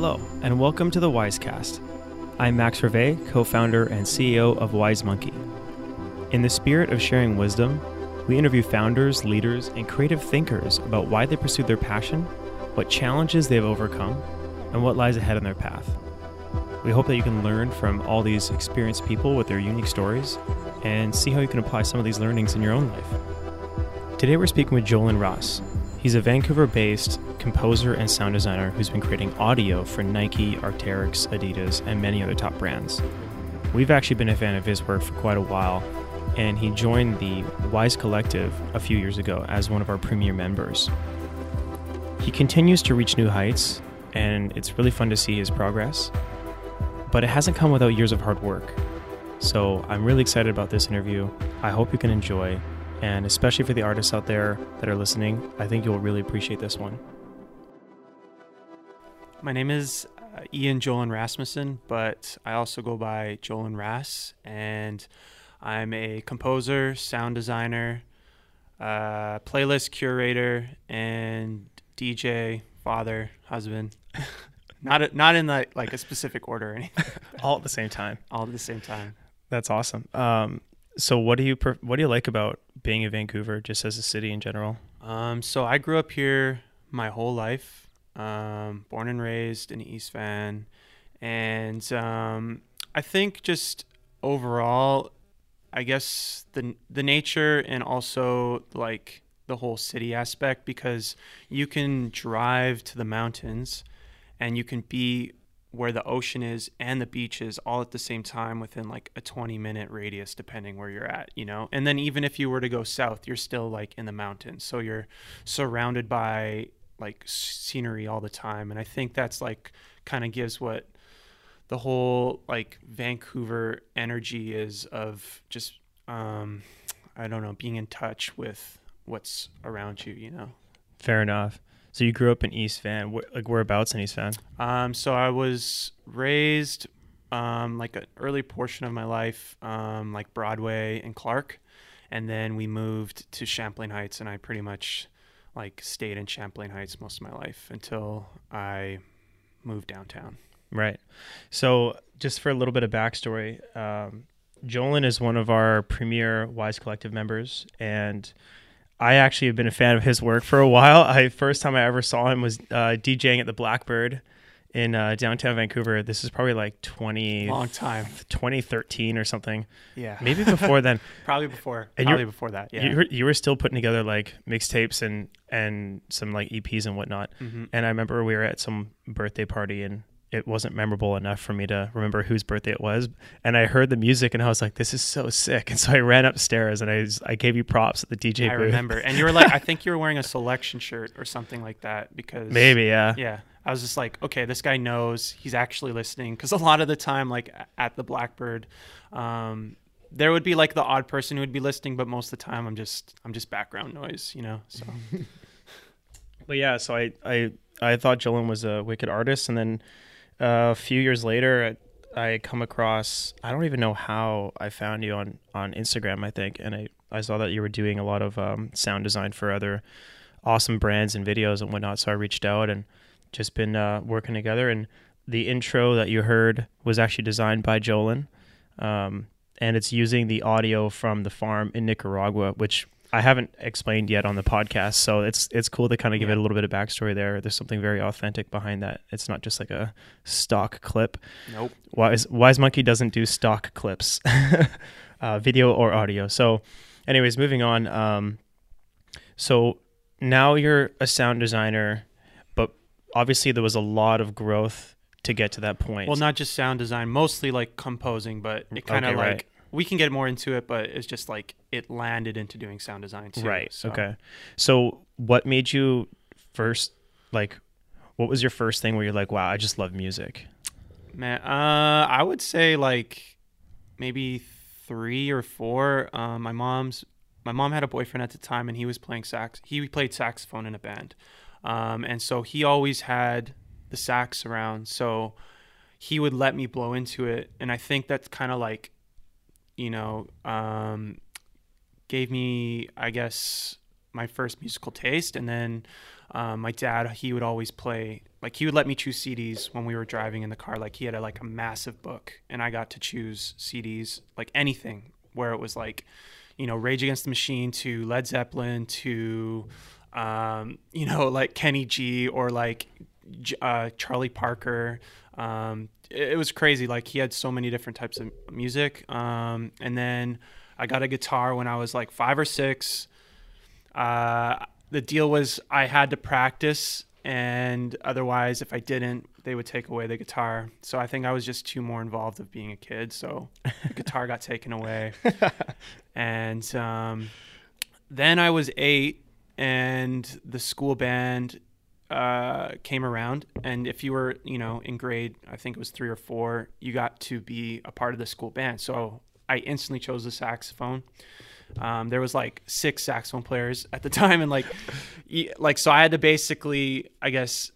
Hello, and welcome to the Wisecast. I'm Max Reve, co founder and CEO of Wise Monkey. In the spirit of sharing wisdom, we interview founders, leaders, and creative thinkers about why they pursued their passion, what challenges they've overcome, and what lies ahead on their path. We hope that you can learn from all these experienced people with their unique stories and see how you can apply some of these learnings in your own life. Today we're speaking with Jolan Ross. He's a Vancouver based composer and sound designer who's been creating audio for Nike, Arc'teryx, Adidas, and many other top brands. We've actually been a fan of his work for quite a while, and he joined the Wise Collective a few years ago as one of our premier members. He continues to reach new heights, and it's really fun to see his progress, but it hasn't come without years of hard work. So I'm really excited about this interview. I hope you can enjoy, and especially for the artists out there that are listening, I think you'll really appreciate this one. My name is uh, Ian Jolan Rasmussen, but I also go by Jolan Rass, and I'm a composer, sound designer, uh, playlist curator, and DJ, father, husband. not a, not in like like a specific order or anything. all at the same time. All at the same time. That's awesome. Um, so what do you what do you like about being in Vancouver, just as a city in general? Um, so I grew up here my whole life um, born and raised in East Van, and um, I think just overall, I guess the the nature and also like the whole city aspect because you can drive to the mountains and you can be where the ocean is and the beach is all at the same time within like a 20 minute radius depending where you're at you know? And then even if you were to go south you're still like in the mountains. So you're surrounded by like scenery all the time. And i think that's like kind of gives what the whole like vancouver energy is of just um i don't know being in touch with what's around you you know? Fair enough so you grew up in east van Wh- like whereabouts in east van um so i was raised um like an early portion of my life um like broadway and clark and then we moved to champlain heights and i pretty much like stayed in Champlain Heights most of my life until I moved downtown. Right. So just for a little bit of backstory, um, Jolan is one of our premier Wise Collective members, and I actually have been a fan of his work for a while. I first time I ever saw him was uh, DJing at the Blackbird in uh, downtown Vancouver. This is probably like 20 long time 2013 or something. Yeah. Maybe before then. probably before. And probably before that. Yeah. You were, you were still putting together like mixtapes and and some like EPs and whatnot. Mm-hmm. And I remember we were at some birthday party and it wasn't memorable enough for me to remember whose birthday it was. And I heard the music and I was like, this is so sick. And so I ran upstairs and I, I gave you props at the DJ I booth. remember. And you were like, I think you were wearing a selection shirt or something like that because. Maybe, yeah. Yeah. I was just like, okay, this guy knows he's actually listening. Because a lot of the time, like at the Blackbird, um, there would be like the odd person who would be listening, but most of the time, I'm just I'm just background noise, you know. So. but yeah, so I I I thought Jolan was a wicked artist, and then a few years later, I come across I don't even know how I found you on on Instagram, I think, and I I saw that you were doing a lot of um, sound design for other awesome brands and videos and whatnot. So I reached out and just been uh, working together. And the intro that you heard was actually designed by Jolan, um, and it's using the audio from the farm in Nicaragua, which I haven't explained yet on the podcast. So it's it's cool to kind of give yeah. it a little bit of backstory there. There's something very authentic behind that. It's not just like a stock clip. Nope. Wise Wise Monkey doesn't do stock clips, uh, video or audio. So, anyways, moving on. Um, so now you're a sound designer but obviously there was a lot of growth to get to that point. Well, not just sound design, mostly like composing, but it kind of okay, like right. We can get more into it, but it's just like it landed into doing sound design too. Right. So. Okay. So what made you first like what was your first thing where you're like, wow, I just love music? Man, uh I would say like maybe 3 or 4. Um my mom's my mom had a boyfriend at the time and he was playing sax. He played saxophone in a band. Um, and so he always had the sax around. So he would let me blow into it. And I think that's kind of like, you know, um, gave me, I guess, my first musical taste. And then um, my dad, he would always play like he would let me choose CDs when we were driving in the car. Like he had a, like a massive book, and I got to choose CDs, like anything, where it was like, you know, Rage Against the Machine to Led Zeppelin to, um, you know, like Kenny G or like uh, Charlie Parker. Um, it, was crazy. Like he had so many different types of music. Um, and then I got a guitar when I was like five or six. Uh, the deal was I had to practice, and otherwise, if I didn't, they would take away the guitar. So I think I was just too more involved of being a kid. So the guitar got taken away, and um, then I was eight, and the school band uh, came around, and if you were, you know, in grade, I think it was three or four, you got to be a part of the school band. So I instantly chose the saxophone. Um, there was like six saxophone players at the time, and like, like so I had to basically, I guess,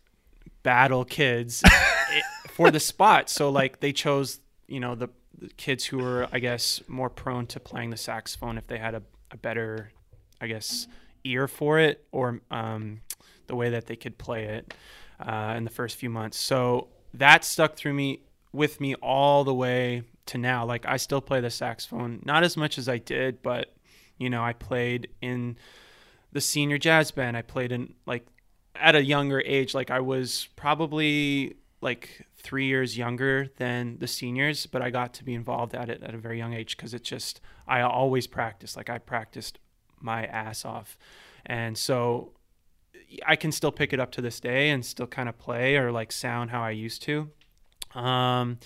battle kids for the spot. So like they chose, you know, the, the, kids who were, I guess, more prone to playing the saxophone if they had a, a better, I guess, ear for it or um, the way that they could play it uh, in the first few months. So that stuck through me with me all the way to now. Like I still play the saxophone, not as much as I did, but you know, I played in the senior jazz band. I played in like at a younger age. Like I was probably like three years younger than the seniors, but I got to be involved at it at a very young age because it just I always practiced. Like I practiced my ass off, and so I can still pick it up to this day and still kind of play or like sound how I used to. Um,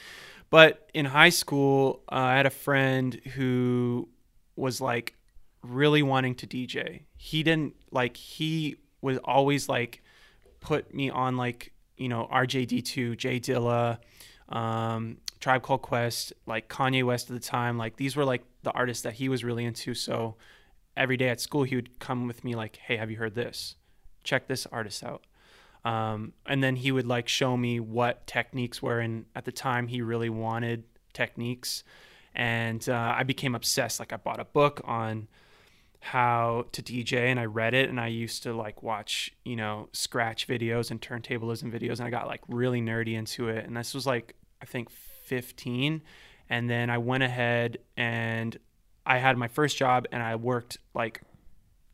but in high school, uh, I had a friend who was like really wanting to DJ. He didn't like, he was always like, put me on like, you know, RJD2, J Dilla, um, Tribe Called Quest, like Kanye West at the time. Like these were like the artists that he was really into. So every day at school, he would come with me like, hey, have you heard this? Check this artist out. Um, and then he would like show me what techniques were. And at the time, he really wanted techniques. And uh, I became obsessed. Like, I bought a book on how to DJ and I read it and I used to like watch, you know, scratch videos and turntablism videos and I got like really nerdy into it. And this was like, I think 15. And then I went ahead and I had my first job and I worked like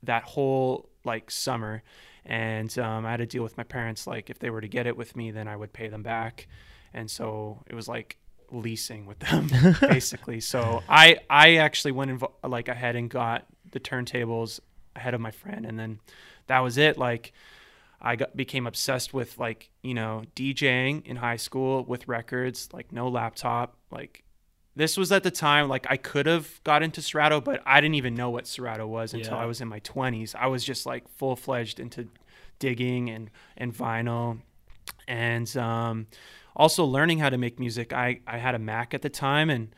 that whole like summer and um, I had to deal with my parents. Like if they were to get it with me, then I would pay them back, and so it was like leasing with them basically. so I I actually went invo- like ahead and got the turntables ahead of my friend, and then that was it. Like I got became obsessed with like you know DJing in high school with records, like no laptop, like. This was at the time like I could have got into Serato, but I didn't even know what Serato was until yeah. I was in my 20s. I was just like full fledged into digging and and vinyl, and um, also learning how to make music. I I had a Mac at the time and.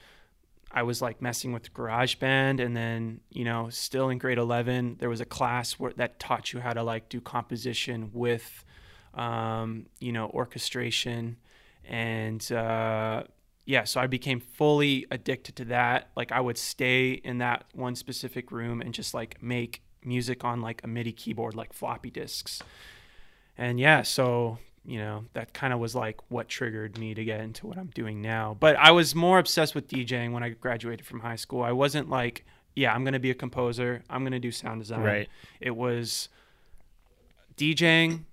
I was like messing with GarageBand, and then you know, still in grade eleven, there was a class where, that taught you how to like do composition with, um, you know, orchestration, and uh, yeah, so I became fully addicted to that. Like I would stay in that one specific room and just like make music on like a MIDI keyboard, like floppy disks. And yeah, so you know that kind of was like what triggered me to get into what I'm doing now. But I was more obsessed with DJing when I graduated from high school. I wasn't like, yeah, I'm gonna be a composer. I'm gonna do sound design. Right. It was DJing,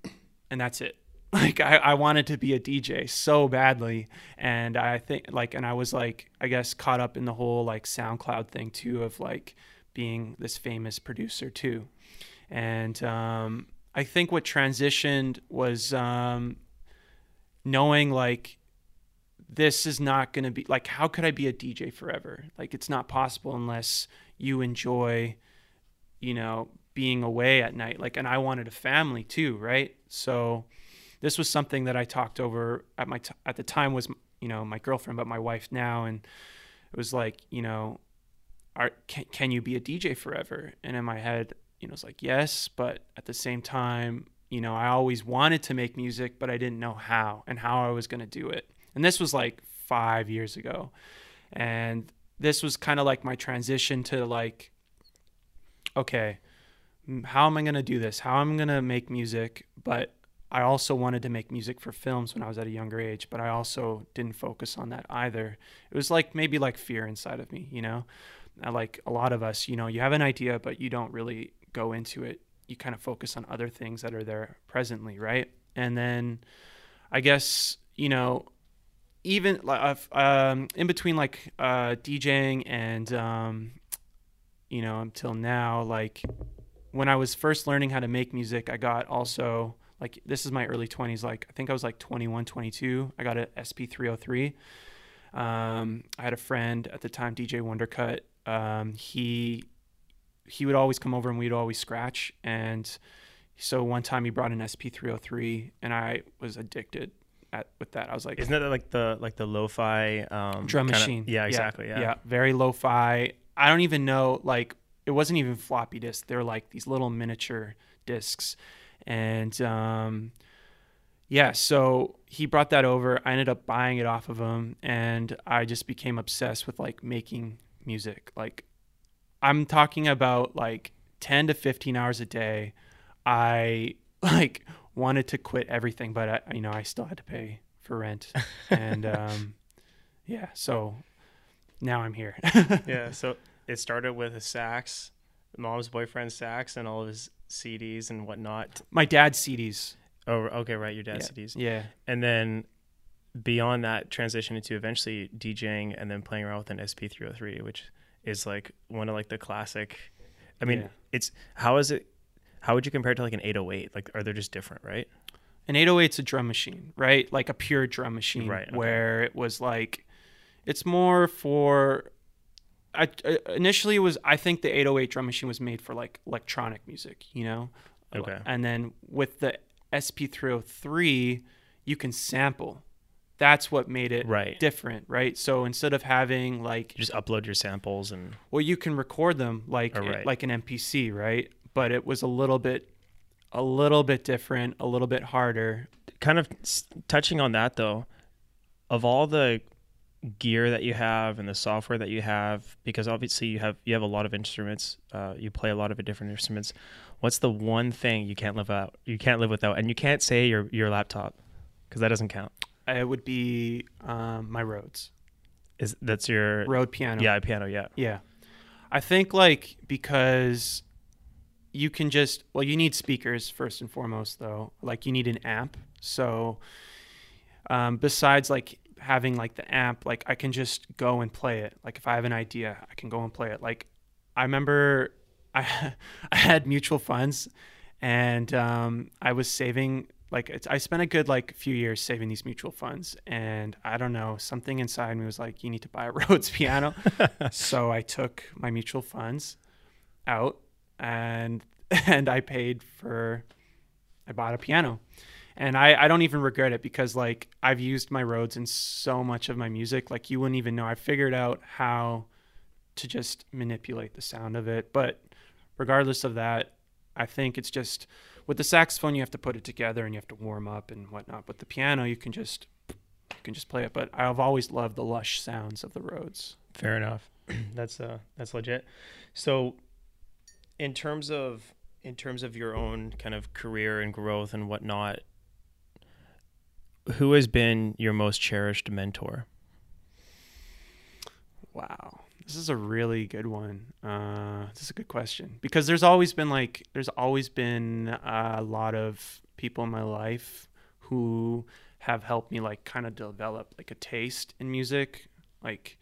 and that's it like I, I wanted to be a DJ so badly and I think like and I was like I guess caught up in the whole like SoundCloud thing too of like being this famous producer too. And um, I think what transitioned was um, knowing like this is not going to be like how could I be a DJ forever? Like it's not possible unless you enjoy you know being away at night. Like and I wanted a family too right? So this was something that I talked over at my t- at the time was you know my girlfriend, but my wife now, and it was like you know, are can, can you be a DJ forever? And in my head, you know, it's like yes, but at the same time, you know, I always wanted to make music, but I didn't know how and how I was going to do it. And this was like five years ago, and this was kind of like my transition to like, okay, how am I going to do this? How am I going to make music, but I also wanted to make music for films when I was at a younger age, but I also didn't focus on that either. It was like maybe like fear inside of me, you know? Uh, like a lot of us, you know, you have an idea, but you don't really go into it. You kind of focus on other things that are there presently, right? And then I guess, you know, even like um, in between like uh, DJing and um, you know until now, like when I was first learning how to make music, I got also like this is my early 20s. Like I think I was like 21, 22. I got an SP303. Um, I had a friend at the time, DJ Wondercut. Um, he he would always come over and we'd always scratch. And so one time he brought an SP303, and I was addicted at with that. I was like, Isn't that like the like the lo-fi um, drum kinda- machine. Yeah, exactly. Yeah. yeah, very lo-fi. I don't even know like it wasn't even floppy disks. They're like these little miniature discs, and um, yeah. So he brought that over. I ended up buying it off of him, and I just became obsessed with like making music. Like I'm talking about like 10 to 15 hours a day. I like wanted to quit everything, but I, you know, I still had to pay for rent, and um, yeah. So now I'm here. yeah. So it started with a sax, mom's boyfriend's sax, and all of his CDs and whatnot. My dad's CDs. Oh, okay, right, your dad's yeah. CDs. Yeah. And then beyond that, transition into eventually DJing and then playing around with an SP303, which is like one of like the classic. I mean, Yeah. it's how is it? How would you compare it to like an 808? Like, are they just different, right? An 808's a drum machine, right? Like a pure drum machine, Right, okay. where it was like, it's more for. I, I- initially, it was I think the 808 drum machine was made for like electronic music, you know. Okay. And then with the SP303, you can sample. That's what made it Right. different, right? So instead of having like, You just upload your samples and well, you can record them like Oh, right. like an MPC, right? But it was a little bit, a little bit different, a little bit harder. kind of touching on that though of all the gear that you have and the software that you have because obviously you have you have a lot of instruments uh, you play a lot of different instruments what's the one thing you can't live out you can't live without and you can't say your your laptop because that doesn't count It would be um, my Rhodes, is that's your Rhodes piano. yeah piano yeah Yeah. I think like because you can just well you need speakers first and foremost though. Like you need an amp. So um, besides like having like the amp, like I can just go and play it. Like if I have an idea, I can go and play it. Like I remember I I had mutual funds and um, I was saving like I spent a good like few years saving these mutual funds and I don't know something inside me was like you need to buy a Rhodes piano so I took my mutual funds out and and I paid for I bought a piano. And I, I don't even regret it because like I've used my Rhodes in so much of my music. Like you wouldn't even know. I figured out how to just manipulate the sound of it. But regardless of that, I think it's just with the saxophone you have to put it together and you have to warm up and whatnot. But the piano you can just you can just play it. But I've always loved the lush sounds of the Rhodes. fair enough that's uh that's legit so in terms of in terms of your own kind of career and growth and whatnot who has been your most cherished mentor Wow. This is a really good one. Uh, this is a good question because there's always been like there's always been a lot of people in my life who have helped me like kind of develop like a taste in music. Like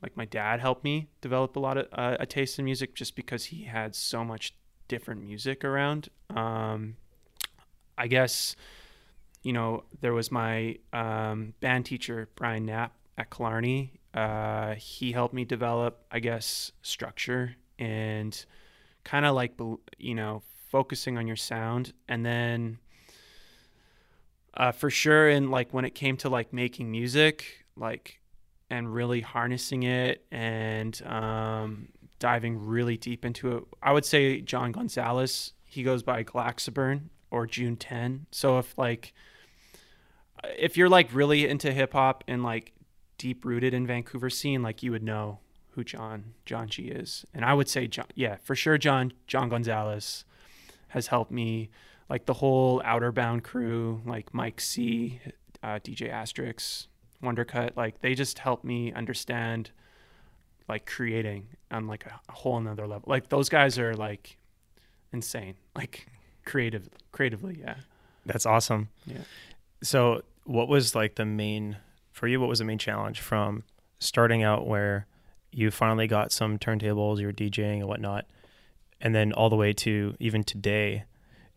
like my dad helped me develop a lot of uh, a taste in music just because he had so much different music around. Um, I guess you know there was my um, band teacher Brian Knapp at Killarney. Uh, he helped me develop, I guess, structure and kind of like you know focusing on your sound, and then uh, for sure, and like when it came to like making music, like and really harnessing it and um, diving really deep into it. I would say John Gonzalez. He goes by Glaxaburn or June 10. So if like if you're like really into hip hop and like deep rooted in Vancouver scene, like you would know who John John G is. And I would say John yeah, for sure John John Gonzalez has helped me like the whole Outer Bound crew, like Mike C, uh, DJ Asterix, Wondercut, like they just helped me understand like creating on like a, a whole another level. Like those guys are like insane, like creative, creatively. Yeah. That's awesome. Yeah. So, what was like the main for you? What was the main challenge from starting out where you finally got some turntables, you were DJing and whatnot, and then all the way to even today?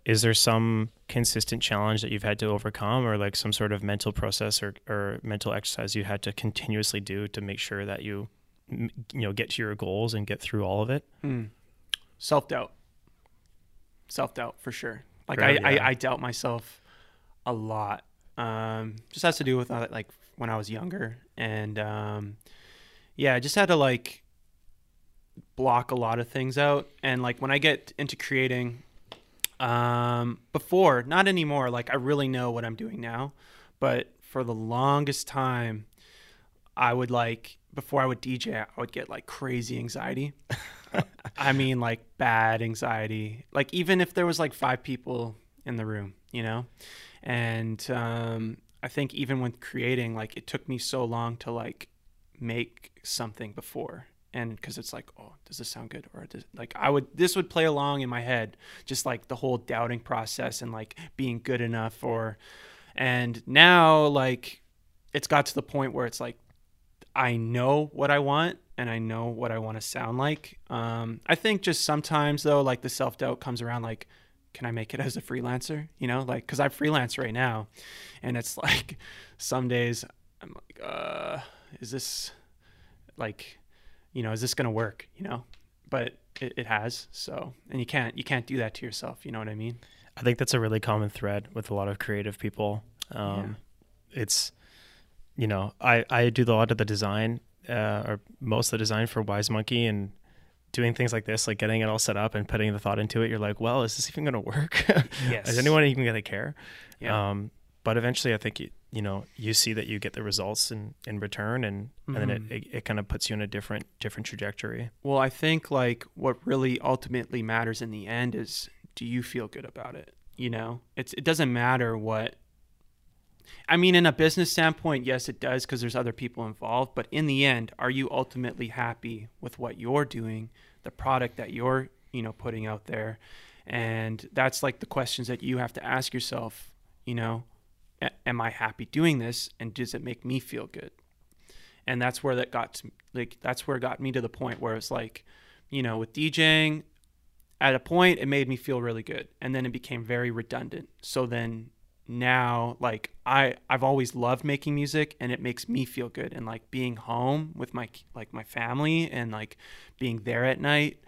Is there some consistent challenge that you've had to overcome, or like some sort of mental process or, or mental exercise you had to continuously do to make sure that you, you know, get to your goals and get through all of it? Mm. Self doubt. Self doubt for sure. Like Really, I, yeah. I, I doubt myself a lot. Um, just has to do with uh, like when I was younger, and um, yeah, I just had to like block a lot of things out. And like when I get into creating, um, before not anymore. Like I really know what I'm doing now, but for the longest time, I would like before I would DJ, I would get like crazy anxiety. I mean, like bad anxiety. Like even if there was like five people in the room, you know, and um, I think even when creating, like it took me so long to like make something before, and because it's like, oh, does this sound good? Or does, like I would, this would play along in my head, just like the whole doubting process and like being good enough, or, and now like it's got to the point where it's like I know what I want and I know what I want to sound like. Um, I think just sometimes though, like the self doubt comes around, like, can I make it as a freelancer? You know, like because I freelance right now, and it's like some days I'm like, uh, is this like, you know, is this gonna work? You know, but it, it has. So, and you can't you can't do that to yourself. You know what I mean? I think that's a really common thread with a lot of creative people. Um, It's, you know, I, I do a lot of the design uh, or most of the design for Wise Monkey and doing things like this, like getting it all set up and putting the thought into it. You're like, well, is this even going to work? Yes. is anyone even going to care? Yeah. Um, but eventually, I think you, you know you see that you get the results in, in return, and, and then it, Mhm. it, it kind of puts you in a different different trajectory. Well, I think like what really ultimately matters in the end is do you feel good about it? You know, it's it doesn't matter what. I mean, in a business standpoint, yes, it does because there's other people involved. But in the end, are you ultimately happy with what you're doing, the product that you're you know putting out there, and that's like the questions that you have to ask yourself. You know, am I happy doing this, and does it make me feel good? and that's where that got to, like that's where it got me to the point where it's like you know with DJing at a point it made me feel really good and then it became very redundant so then now like I I've always loved making music and it makes me feel good and like being home with my like my family and like being there at night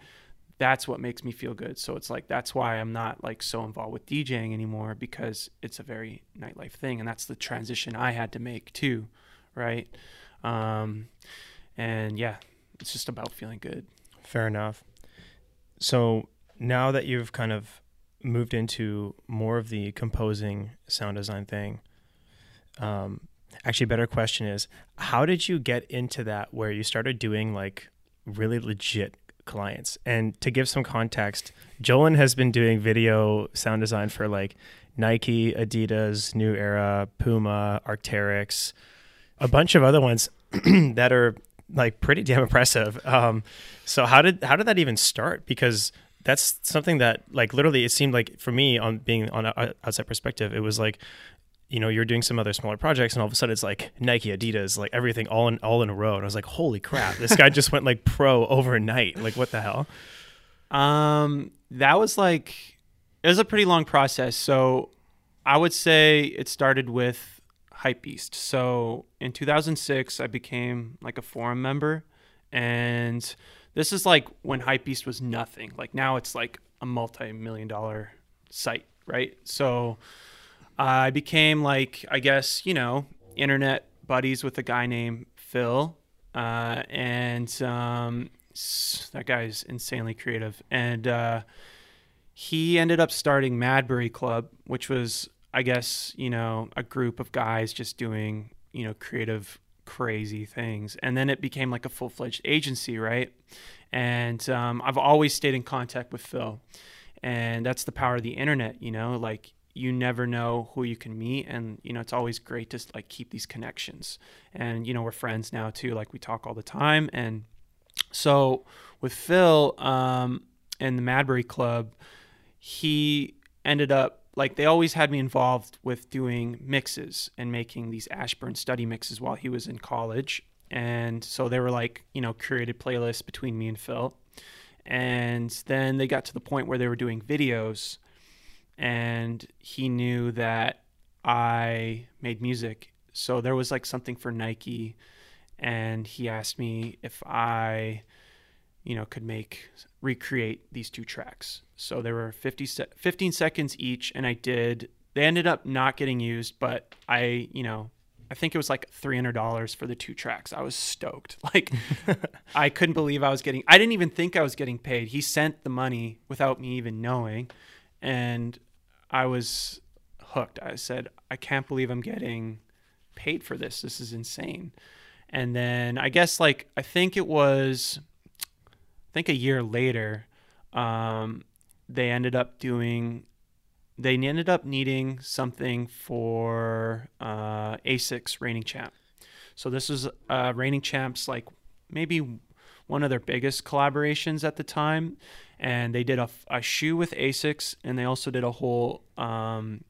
that's what makes me feel good so it's like that's why I'm not like so involved with DJing anymore because it's a very nightlife thing and that's the transition I had to make too right um, and yeah, it's just about feeling good. Fair enough. So now that you've kind of moved into more of the composing sound design thing, um, actually, better question is how did you get into that where you started doing like really legit clients? And to give some context, Jolan has been doing video sound design for like Nike, Adidas, New Era, Puma, Arcteryx, a bunch of other ones that are like pretty damn impressive. Um, so how did how did that even start? Because that's something that like literally it seemed like for me on being on a outside perspective, it was like you know you're doing some other smaller projects and all of a sudden it's like Nike, Adidas, like everything all in all in a row. And I was like, holy crap, this guy just went like pro overnight. Like what the hell? Um, that was like it was a pretty long process. So I would say it started with Hypebeast. So in 2006, I became like a forum member, and this is like when Hypebeast was nothing. Like now it's like a multi-million dollar site, right? So I became like I guess you know internet buddies with a guy named Phil, uh, and um, that guy's insanely creative, and uh, he ended up starting Madbury Club, which was I guess you know a group of guys just doing you know creative crazy things. And then it became like a full-fledged agency right? And um, i've always stayed in contact with phil. And that's the power of the internet. You know, like you never know who you can meet. And you know it's always great to like keep these connections. And you know we're friends now too like we talk all the time. And so with phil um, and the madbury club he ended up like they always had me involved with doing mixes and making these ashburn study mixes while he was in college and so they were like you know curated playlists between me and phil and then they got to the point where they were doing videos and he knew that I made music. So there was like something for Nike and he asked me if I you know could make recreate these two tracks. So there were 50 se- 15 seconds each and I did they ended up not getting used, but I, you know, I think it was like $300 for the two tracks. I was stoked. Like I couldn't believe I was getting I didn't even think I was getting paid. He sent the money without me even knowing and I was hooked. I said, I can't believe I'm getting paid for this. This is insane. And then I guess like I think it was think a year later, um, they ended up doing they ended up needing something for uh, Asics reigning champ. So this was uh, reigning champs like maybe one of their biggest collaborations at the time and they did a, a shoe with Asics, and they also did a whole um,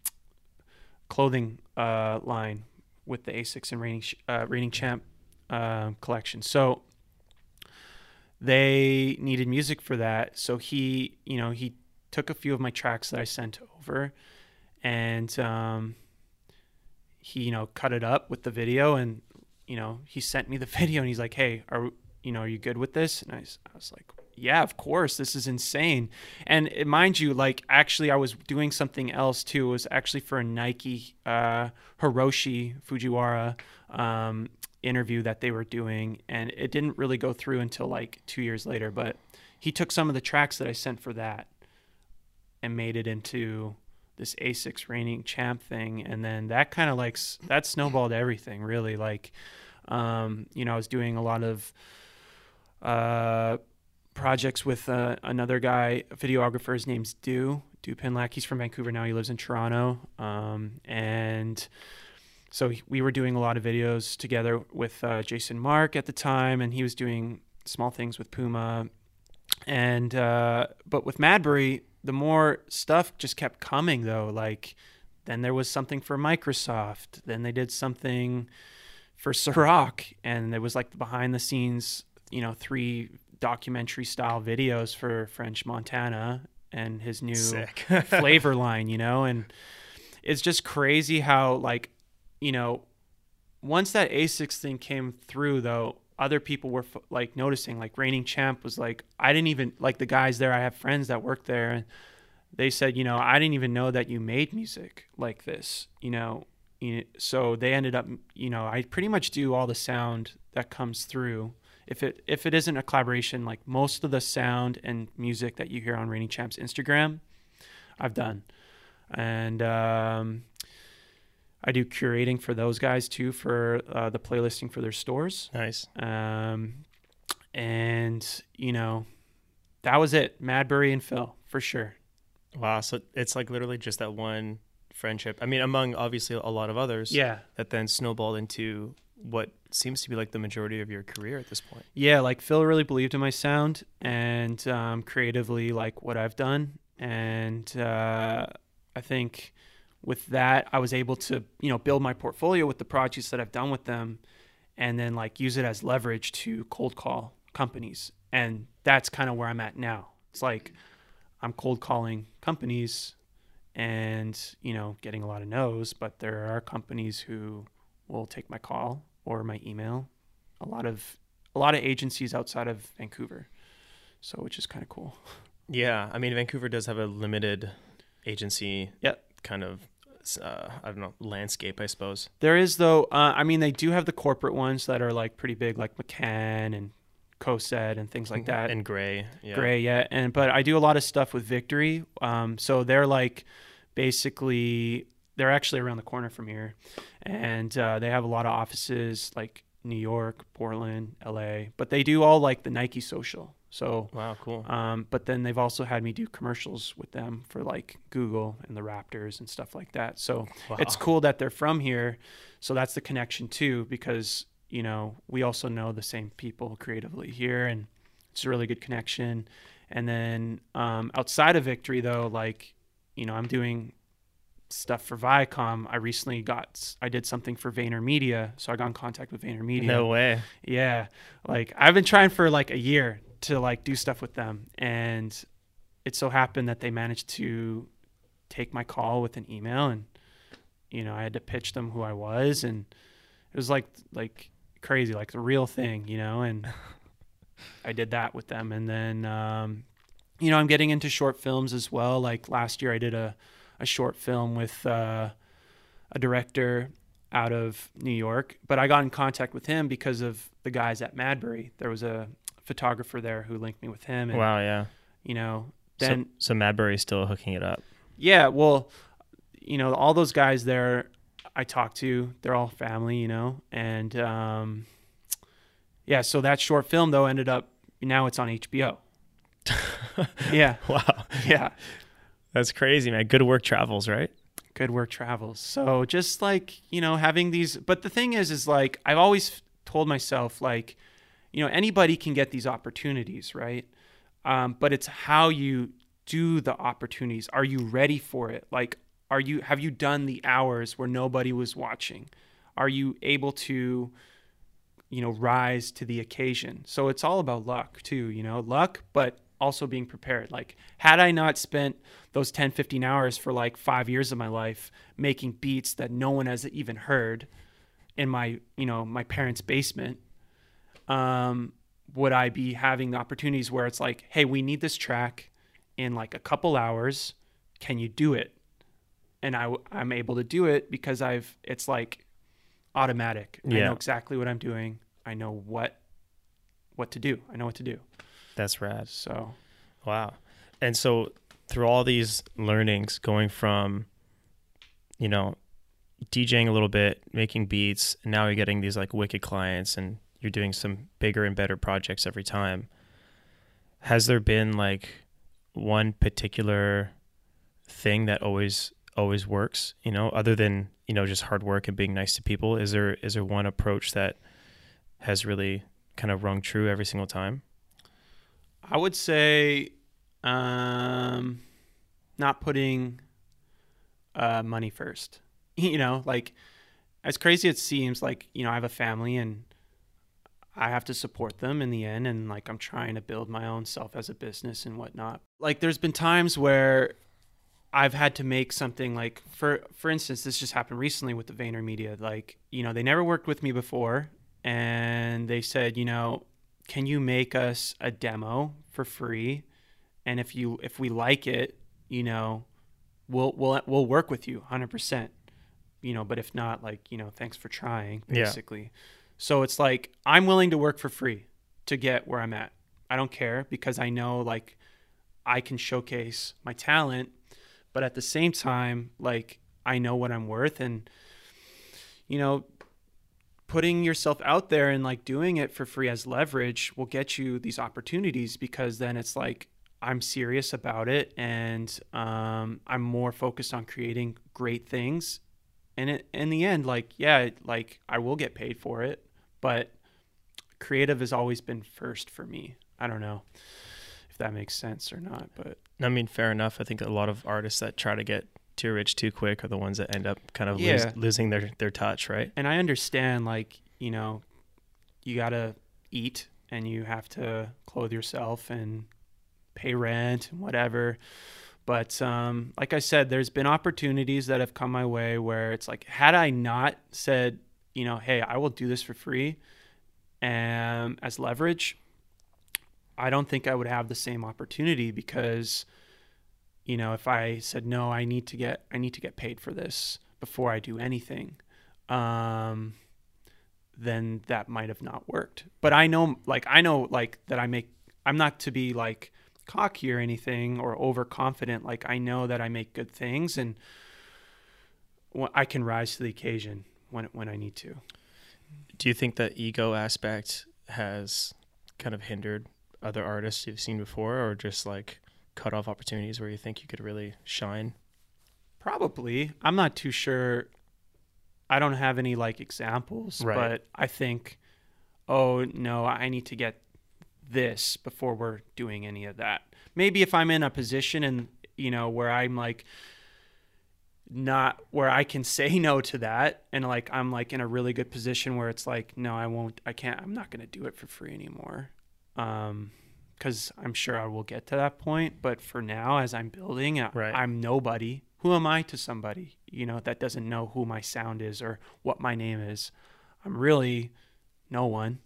clothing uh, line with the Asics and Reigning uh, Reigning Champ uh, collection. So they needed music for that. So he, you know, he took a few of my tracks that I sent over, and um, he, you know, cut it up with the video, and you know, he sent me the video, and he's like, "Hey, are you know, are you good with this?" And I, I was like, yeah, of course, this is insane. And mind you, like actually, I was doing something else too. It was actually for a Nike uh, Hiroshi Fujiwara um, interview that they were doing, and it didn't really go through until like two years later. But he took some of the tracks that I sent for that and made it into this Asics reigning champ thing, and then that kind of like that snowballed everything really. Like, um, you know, I was doing a lot of. Uh, projects with uh, another guy, videographer. His name's Do Do Pinlack. He's from Vancouver now. He lives in Toronto, um, and so we were doing a lot of videos together with uh, Jason Mark at the time, and he was doing small things with Puma. And uh, but with Madbury, the more stuff just kept coming though. Like then there was something for Microsoft. Then they did something for Ciroc, and it was like the behind the scenes, you know, three documentary style videos for French Montana and his new flavor line, you know, and it's just crazy how like, you know, once that Asics thing came through though, other people were like noticing like reigning champ was like I didn't even like the guys there I have friends that work there and they said, you know, I didn't even know that you made music like this, you know. So they ended up, you know, I pretty much do all the sound that comes through if it if it isn't a collaboration, like most of the sound and music that you hear on Reigning Champs Instagram, I've done, and um, I do curating for those guys too for uh, the playlisting for their stores. Nice. Um, and you know, that was it. Madbury and Phil for sure. Wow. So it's like literally just that one friendship. I mean, among obviously a lot of others. Yeah. That then snowballed into what seems to be like the majority of your career at this point. Yeah, like Phil really believed in my sound and um, creatively like what I've done, and uh, I think with that I was able to you know build my portfolio with the projects that I've done with them, and then like use it as leverage to cold call companies, and that's kind of where I'm at now. It's like I'm cold calling companies and you know getting a lot of no's but there are companies who will take my call or my email. A lot of a lot of agencies outside of Vancouver, so which is kind of cool. Yeah, I mean Vancouver does have a limited agency. Yeah. Kind of. Uh, I don't know landscape, I suppose. There is though. Uh, I mean, they do have the corporate ones that are like pretty big, like McCann and Cossette and things like that. And Grey, yeah. Grey, yeah. And but I do a lot of stuff with Victory. Um, so they're like basically they're actually around the corner from here, and uh, they have a lot of offices like New York, Portland, LA, but they do all like the Nike social. So, Wow, cool. um, but then they've also had me do commercials with them for like Google and the Raptors and stuff like that. So Wow. it's cool that they're from here. So that's the connection too, because you know we also know the same people creatively here, and it's a really good connection. And then um, outside of Victory, though, like you know, I'm doing stuff for Viacom. I recently got I did something for VaynerMedia, so I got in contact with VaynerMedia. No way. Yeah. Like I've been trying for like a year to like do stuff with them. And it so happened that they managed to take my call with an email and you know, I had to pitch them who I was. And it was like like crazy, like the real thing, you know, and I did that with them. And then um you know, I'm getting into short films as well. Like last year I did a a short film with uh a director out of New York, but I got in contact with him because of the guys at Madbury. There was a photographer there who linked me with him, and Wow, yeah. you know, So- then so, Madbury's still hooking it up. yeah, well, you know, all those guys there I talked to, they're all family, you know, and um, yeah, so that short film though ended up now it's on HBO. yeah, Wow. yeah. That's crazy, man. Good work travels, right? good work travels. So just like, you know, having these but the thing is is like I've always told myself like, you know, anybody can get these opportunities, right? Um, but it's how you do the opportunities. Are you ready for it? Like are you have you done the hours where nobody was watching? Are you able to you know rise to the occasion? So it's all about luck too, you know, luck but also being prepared. Like had I not spent those 10 15 hours for like 5 years of my life making beats that no one has even heard in my, you know, my parents' basement, um would I be having the opportunities where it's like, "Hey, we need this track in like a couple hours. Can you do it?" And I I'm able to do it because I've it's like automatic. I know exactly what I'm doing. I know what what to do. I know what to do. That's rad. So, Wow. And so through all these learnings going from you know DJing a little bit, making beats, and now you're getting these like wicked clients and you're doing some bigger and better projects every time. Has there been like one particular thing that always always works, you know, other than, you know, just hard work and being nice to people? Is there is there one approach that has really kind of rung true every single time? I would say um not putting uh money first. You know, like as crazy it seems, like, you know, I have a family and I have to support them in the end and like I'm trying to build my own self as a business and whatnot. Like there's been times where I've had to make something like for for instance, this just happened recently with the VaynerMedia. Like, you know, they never worked with me before and they said, you know, can you make us a demo for free? And if you if we like it, you know, we'll we'll we'll work with you 100%. You know, but if not like, you know, thanks for trying Yeah. So it's like I'm willing to work for free to get where I'm at. I don't care because I know like I can showcase my talent, but at the same time, like I know what I'm worth and you know, putting yourself out there and like doing it for free as leverage will get you these opportunities because then it's like I'm serious about it and um, I'm more focused on creating great things. And it, in the end, like, yeah, like I will get paid for it, but creative has always been first for me. I don't know if that makes sense or not, but I mean, fair enough. I think a lot of artists that try to get too rich too quick are the ones that end up kind of Yeah. lose, losing their, their touch, right? and I understand like you know you gotta eat and you have to clothe yourself and pay rent and whatever but um, like I said there's been opportunities that have come my way where it's like had I not said you know hey I will do this for free and as leverage I don't think I would have the same opportunity because you know if I said no I need to get I need to get paid for this before I do anything um, then that might have not worked. But I know, like, I know, like, that I make, I'm not to be like cocky or anything or overconfident. Like, I know that I make good things and I can rise to the occasion when, when I need to. Do you think that ego aspect has kind of hindered other artists you've seen before, or just like cut off opportunities where you think you could really shine? Probably. I'm not too sure. I don't have any like examples, Right. but I think, oh no, I need to get this before we're doing any of that. Maybe if I'm in a position and you know where I'm like not where I can say no to that. And like I'm like in a really good position where it's like no I won't I can't I'm not going to do it for free anymore. Um cuz I'm sure I will get to that point. But for now as I'm building Right. I'm nobody. Who am I to somebody you know that doesn't know who my sound is or what my name is? I'm really no one.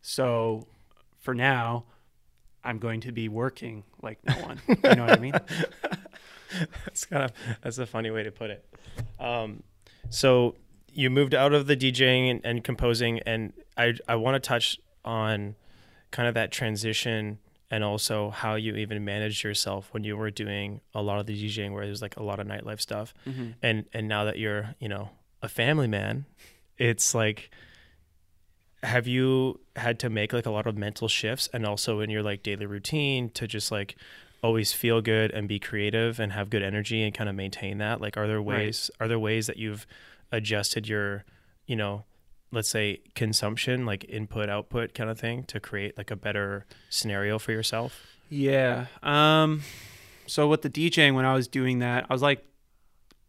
So for now I'm going to be working like no one. You know what I mean that's kind of that's a funny way to put it. Um, so you moved out of the DJing and, and composing, and I I want to touch on kind of that transition and also how you even managed yourself when you were doing a lot of the DJing, where there's like a lot of nightlife stuff, Mhm. and and now that you're you know a family man, it's like. Have you had to make like a lot of mental shifts and also in your like daily routine to just like always feel good and be creative and have good energy and kind of maintain that like are there Right. ways are there ways that you've adjusted your you know let's say consumption like input output kind of thing to create like a better scenario for yourself Yeah. Um so with the DJing when I was doing that, I was like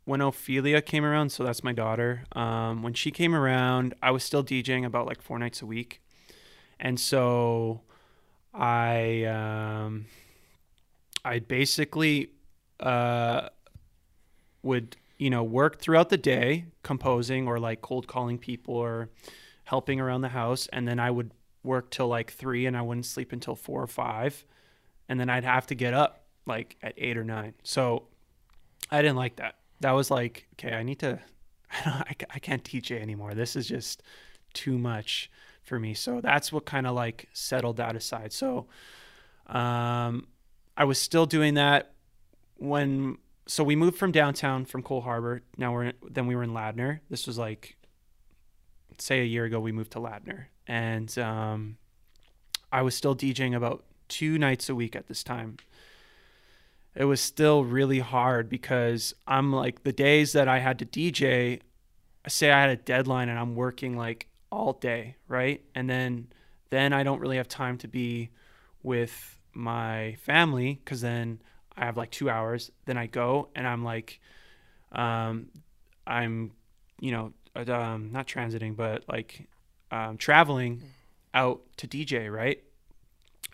when Ophelia came around, so that's my daughter. Um when she came around, I was still DJing about like 4 nights a week. And so I um I basically uh would, you know, work throughout the day composing or like cold calling people or helping around the house and then I would work till like 3 and I wouldn't sleep until 4 or 5 and then I'd have to get up like at eight or nine. So I didn't like that. That was like, okay, I need to, I, I can't teach it anymore. This is just too much for me. So that's what kind of like settled that aside. So um, I was still doing that when, so we moved from downtown from Coal Harbour. Now we're, in, then we were in Ladner. This was like, say a year ago, we moved to Ladner. And um, I was still DJing about two nights a week at this time. It was still really hard because I'm like the days that I had to DJ, say I had a deadline and I'm working like all day, right? And then then I don't really have time to be with my family cuz then I have like 2 hours, then I go and I'm like um I'm you know uh, um not transiting but like um traveling out to DJ, right?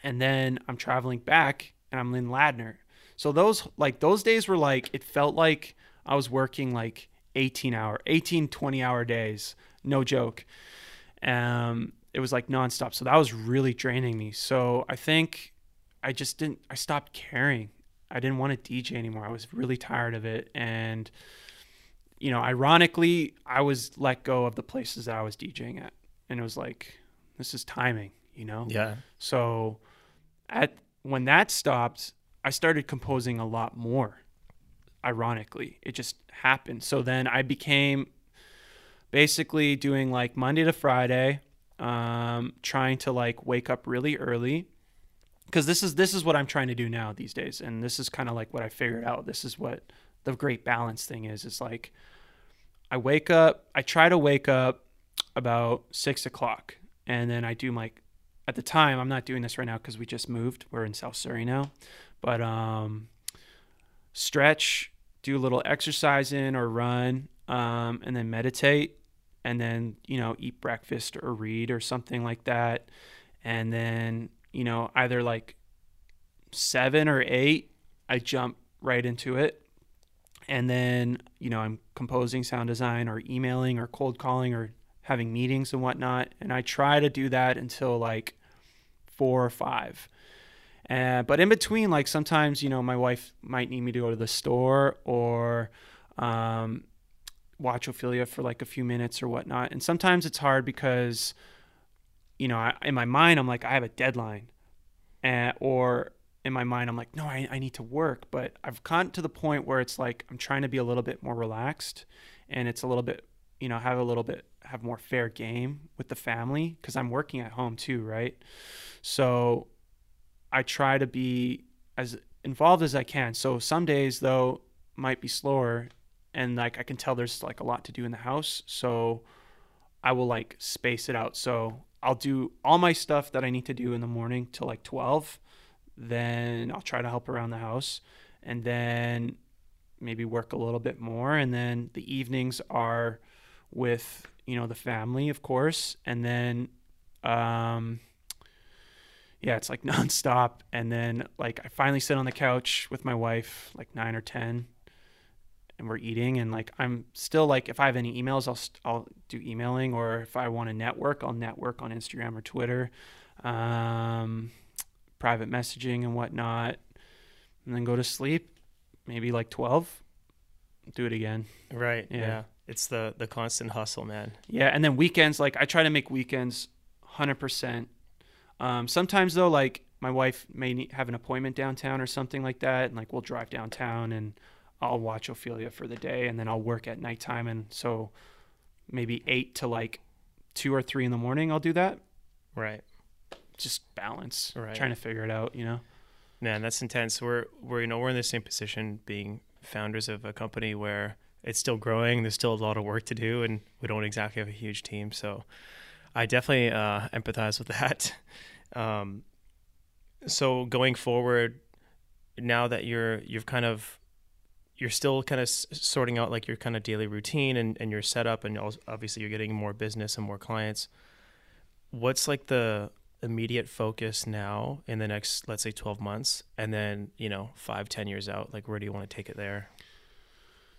and then I'm traveling back and I'm in Ladner. So those like those days were like it felt like I was working like 18 hour 18 20 hour days. No joke. Um it was like nonstop. So that was really draining me. So I think I just didn't I stopped caring. I didn't want to DJ anymore. I was really tired of it. And you know ironically I was let go of the places that I was DJing at. And it was like this is timing you know? Yeah. So at when that stopped, I started composing a lot more. Ironically, it just happened. So then I became basically doing like Monday to Friday, um, trying to like wake up really early because this is this is what I'm trying to do now these days, and this is kind of like what I figured out. This is what the great balance thing is. Is like I wake up, I try to wake up about six o'clock, and then I do like at the time I'm not doing this right now because we just moved. We're in South Surrey now, but um, stretch, do a little exercise in or run, um, and then meditate, and then you know eat breakfast or read or something like that, and then you know either like seven or eight, I jump right into it. And then, you know, I'm composing sound design or emailing or cold calling or having meetings and whatnot. And I try to do that until like four or five. Uh, but in between, like sometimes, you know, my wife might need me to go to the store or um, watch Ophelia for like a few minutes or whatnot. And sometimes it's hard because, you know, I, in my mind, I'm like, I have a deadline. Uh, or in my mind, I'm like, no, I, I need to work. But I've gotten to the point where it's like I'm trying to be a little bit more relaxed and it's a little bit, you know, have a little bit, have more fair game with the family because I'm working at home too, right? So I try to be as involved as I can. So some days though might be slower and like I can tell there's like a lot to do in the house. So I will like space it out. So I'll do all my stuff that I need to do in the morning till like 12. Then I'll try to help around the house and then maybe work a little bit more. And then the evenings are with, you know, the family, of course. And then, um, yeah, it's like nonstop. And then like I finally sit on the couch with my wife, like nine or 10 and we're eating and like i'm still like if i have any emails i'll i'll do emailing or if i want to network i'll network on instagram or twitter um, private messaging and whatnot and then go to sleep maybe like 12 do it again Right. Yeah. Yeah. It's the the constant hustle, man. yeah and then weekends like i try to make weekends 100% um, sometimes though like my wife may have an appointment downtown or something like that and like we'll drive downtown and i'll watch ophelia for the day and then i'll work at nighttime and so maybe 8 to like 2 or 3 in the morning i'll do that Right. just balance Right. trying to figure it out you know Man, that's intense. We're we're you know we're in the same position, being founders of a company where it's still growing. There's still a lot of work to do, and we don't exactly have a huge team. So, I definitely uh, empathize with that. Um, so going forward, now that you're you've kind of you're still kind of s- sorting out like your kind of daily routine and, and your setup, and obviously you're getting more business and more clients. What's like the immediate focus now in the next let's say 12 months? And then you know five ten years out like where do you want to take it there?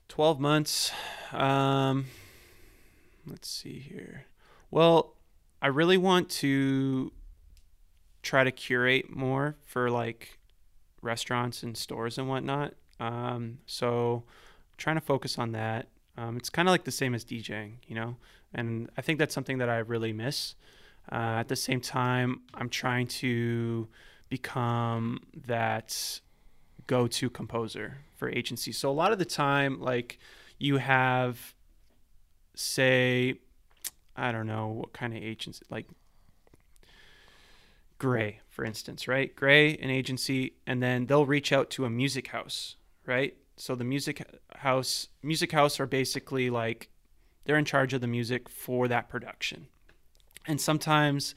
12 months um let's see here. Well i really want to try to curate more for like restaurants and stores and whatnot um so trying to focus on that um, it's kind of like the same as djing you know and i think that's something that i really miss uh, at the same time i'm trying to become that go-to composer for agencies. So a lot of the time, like you have, say, I don't know what kind of agency, like Grey, for instance, right? Grey, an agency, and then they'll reach out to a music house, right? So the music house, music house are basically like they're in charge of the music for that production, and sometimes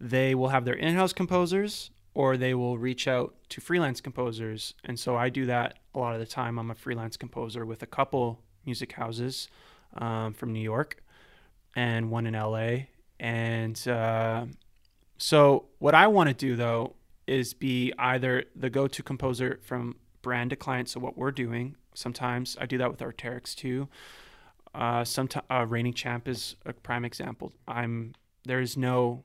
they will have their in-house composers or they will reach out to freelance composers. And so I do that a lot of the time. I'm a freelance composer with a couple music houses um, from New York and one in LA. And uh, so what I want to do though is be either the go-to composer from brand to client. So what we're doing sometimes I do that with Arc'teryx too. Uh, sometimes uh, Reigning Champ is a prime example. I'm there's no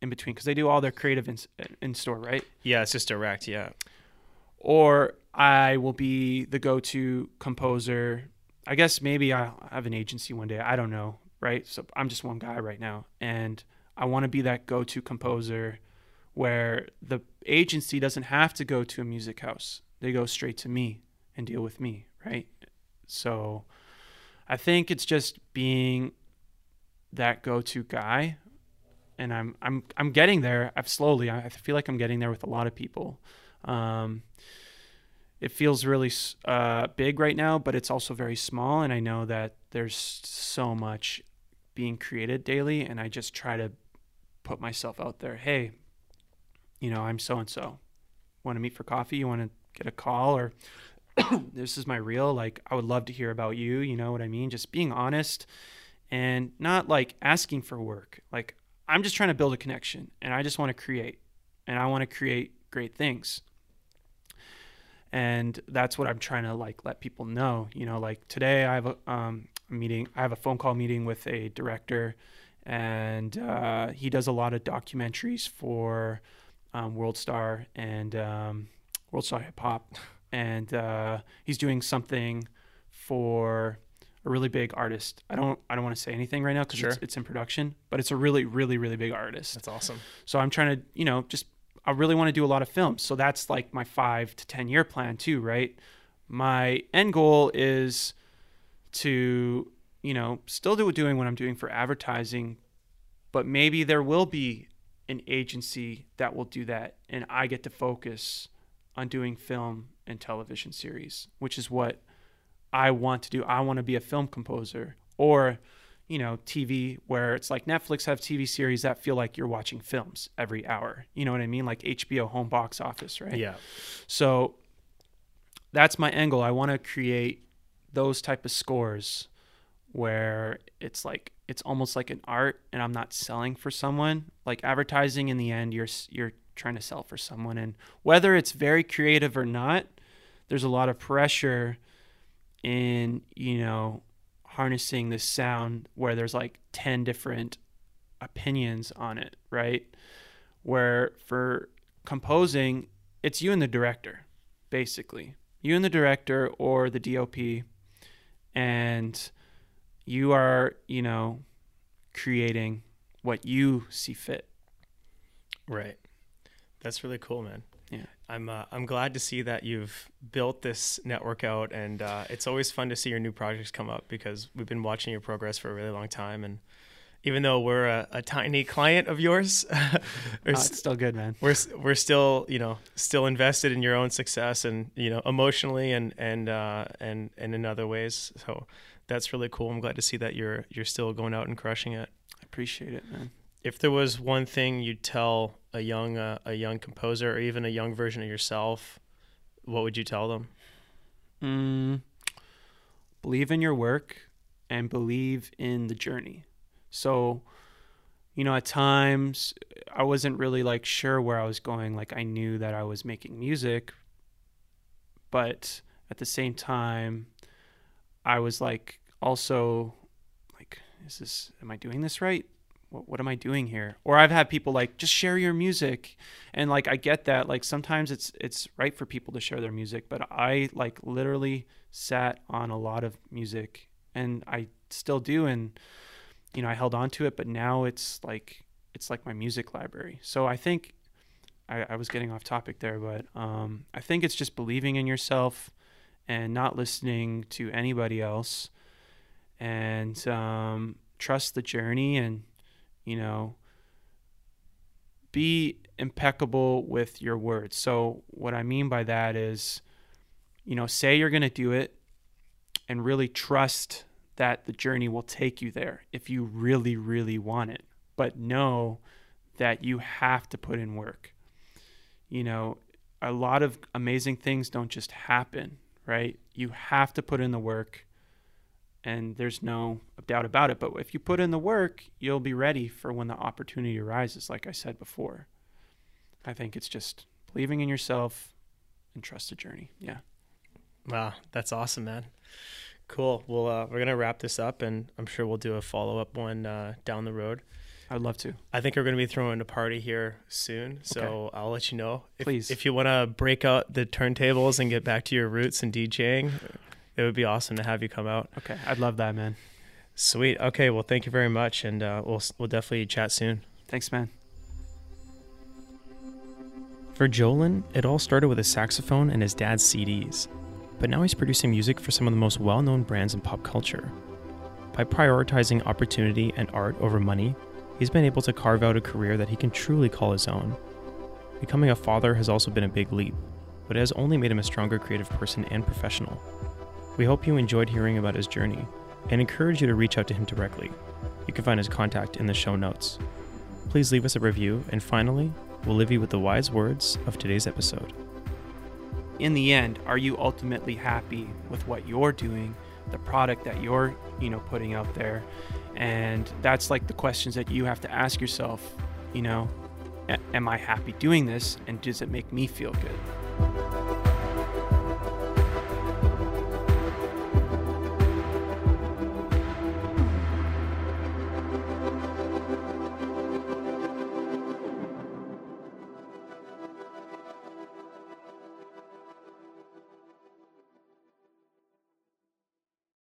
in between because they do all their creative in, in store, right? yeah it's just direct yeah Or I will be the go-to composer. I guess maybe I'll have an agency one day. I don't know, right? So I'm just one guy right now, and I want to be that go-to composer where the agency doesn't have to go to a music house. They go straight to me and deal with me, right? So I think it's just being that go-to guy and I'm I'm I'm getting there. I've slowly. I feel like I'm getting there with a lot of people. Um, it feels really uh, big right now, but it's also very small, and I know that there's so much being created daily, and I just try to put myself out there. Hey, you know, I'm so and so. Want to meet for coffee? You want to get a call or this is my reel. Like, I would love to hear about you. You know what I mean? Just being honest and not like asking for work. Like, I'm just trying to build a connection and I just want to create and I want to create great things. And that's what I'm trying to like let people know. You know, like today I have a um, meeting, I have a phone call meeting with a director and uh, he does a lot of documentaries for um, World Star and um, World Star Hip Hop. And uh, he's doing something for a really big artist. I don't I don't want to say anything right now because Sure. it's, it's in production, but it's a really really really big artist. that's awesome So I'm trying to you know just I really want to do a lot of films. So that's like my five to ten year plan too, right? My end goal is to you know still do doing what I'm doing for advertising, but maybe there will be an agency that will do that and I get to focus on doing film and television series, which is what I want to do. I want to be a film composer or you know, TV where it's like Netflix have TV series that feel like you're watching films every hour. You know what I mean? Like HBO home box office, right? Yeah. So that's my angle. I want to create those type of scores where it's like it's almost like an art and I'm not selling for someone. Like advertising in the end you're you're trying to sell for someone and whether it's very creative or not, there's a lot of pressure in, you know, harnessing this sound where there's like 10 different opinions on it, right? Where for composing, it's you and the director, basically. You and the director or the DOP, and you are, you know, creating what you see fit. Right. That's really cool, man. Yeah. I'm uh, I'm glad to see that you've built this network out, and uh, it's always fun to see your new projects come up because we've been watching your progress for a really long time, and even though we're a, a tiny client of yours, uh, it's still good, man. We're we're still you know still invested in your own success, and you know emotionally and and uh, and and in other ways. So that's really cool. I'm glad to see that you're you're still going out and crushing it. I appreciate it, man. If there was one thing you'd tell a young uh, a young composer or even a young version of yourself, what would you tell them? Mm, believe in your work and believe in the journey. So, you know, at times I wasn't really like sure where I was going. Like I knew that I was making music, but at the same time, I was like also like, is this, am I doing this right? what, what am I doing here? Or I've had people like just share your music, and like I get that. Like sometimes it's it's right for people to share their music, but I like literally sat on a lot of music, and I still do, and you know I held on to it, but now it's like it's like my music library. So I think I, I was getting off topic there, but um, I think it's just believing in yourself and not listening to anybody else, and um, trust the journey and you know, be impeccable with your words. So, what I mean by that is, you know, say you're going to do it and really trust that the journey will take you there if you really, really want it. But know that you have to put in work. You know, a lot of amazing things don't just happen, right? You have to put in the work and there's no doubt about it. But if you put in the work, you'll be ready for when the opportunity arises, like I said before. I think it's just believing in yourself and trust the journey. Yeah. Wow, that's awesome, man. Cool. Well, uh, we're gonna wrap this up, and I'm sure we'll do a follow up one uh, down the road. I'd love to. I think we're going to be throwing a party here soon, so okay. I'll let you know. If, Please, if you want to break out the turntables and get back to your roots and DJing, it would be awesome to have you come out. Okay, I'd love that, man. Sweet. Okay, well, thank you very much, and uh, we'll we'll definitely chat soon. Thanks, man. For Jolan, it all started with a saxophone and his dad's CDs, but now he's producing music for some of the most well-known brands in pop culture. By prioritizing opportunity and art over money, he's been able to carve out a career that he can truly call his own. Becoming a father has also been a big leap, but it has only made him a stronger creative person and professional. We hope you enjoyed hearing about his journey and encourage you to reach out to him directly. You can find his contact in the show notes. Please leave us a review, and finally, we'll leave you with the wise words of today's episode. In the end, are you ultimately happy with what you're doing, the product that you're, you know, putting out there? And that's like the questions that you have to ask yourself, you know, am I happy doing this and does it make me feel good?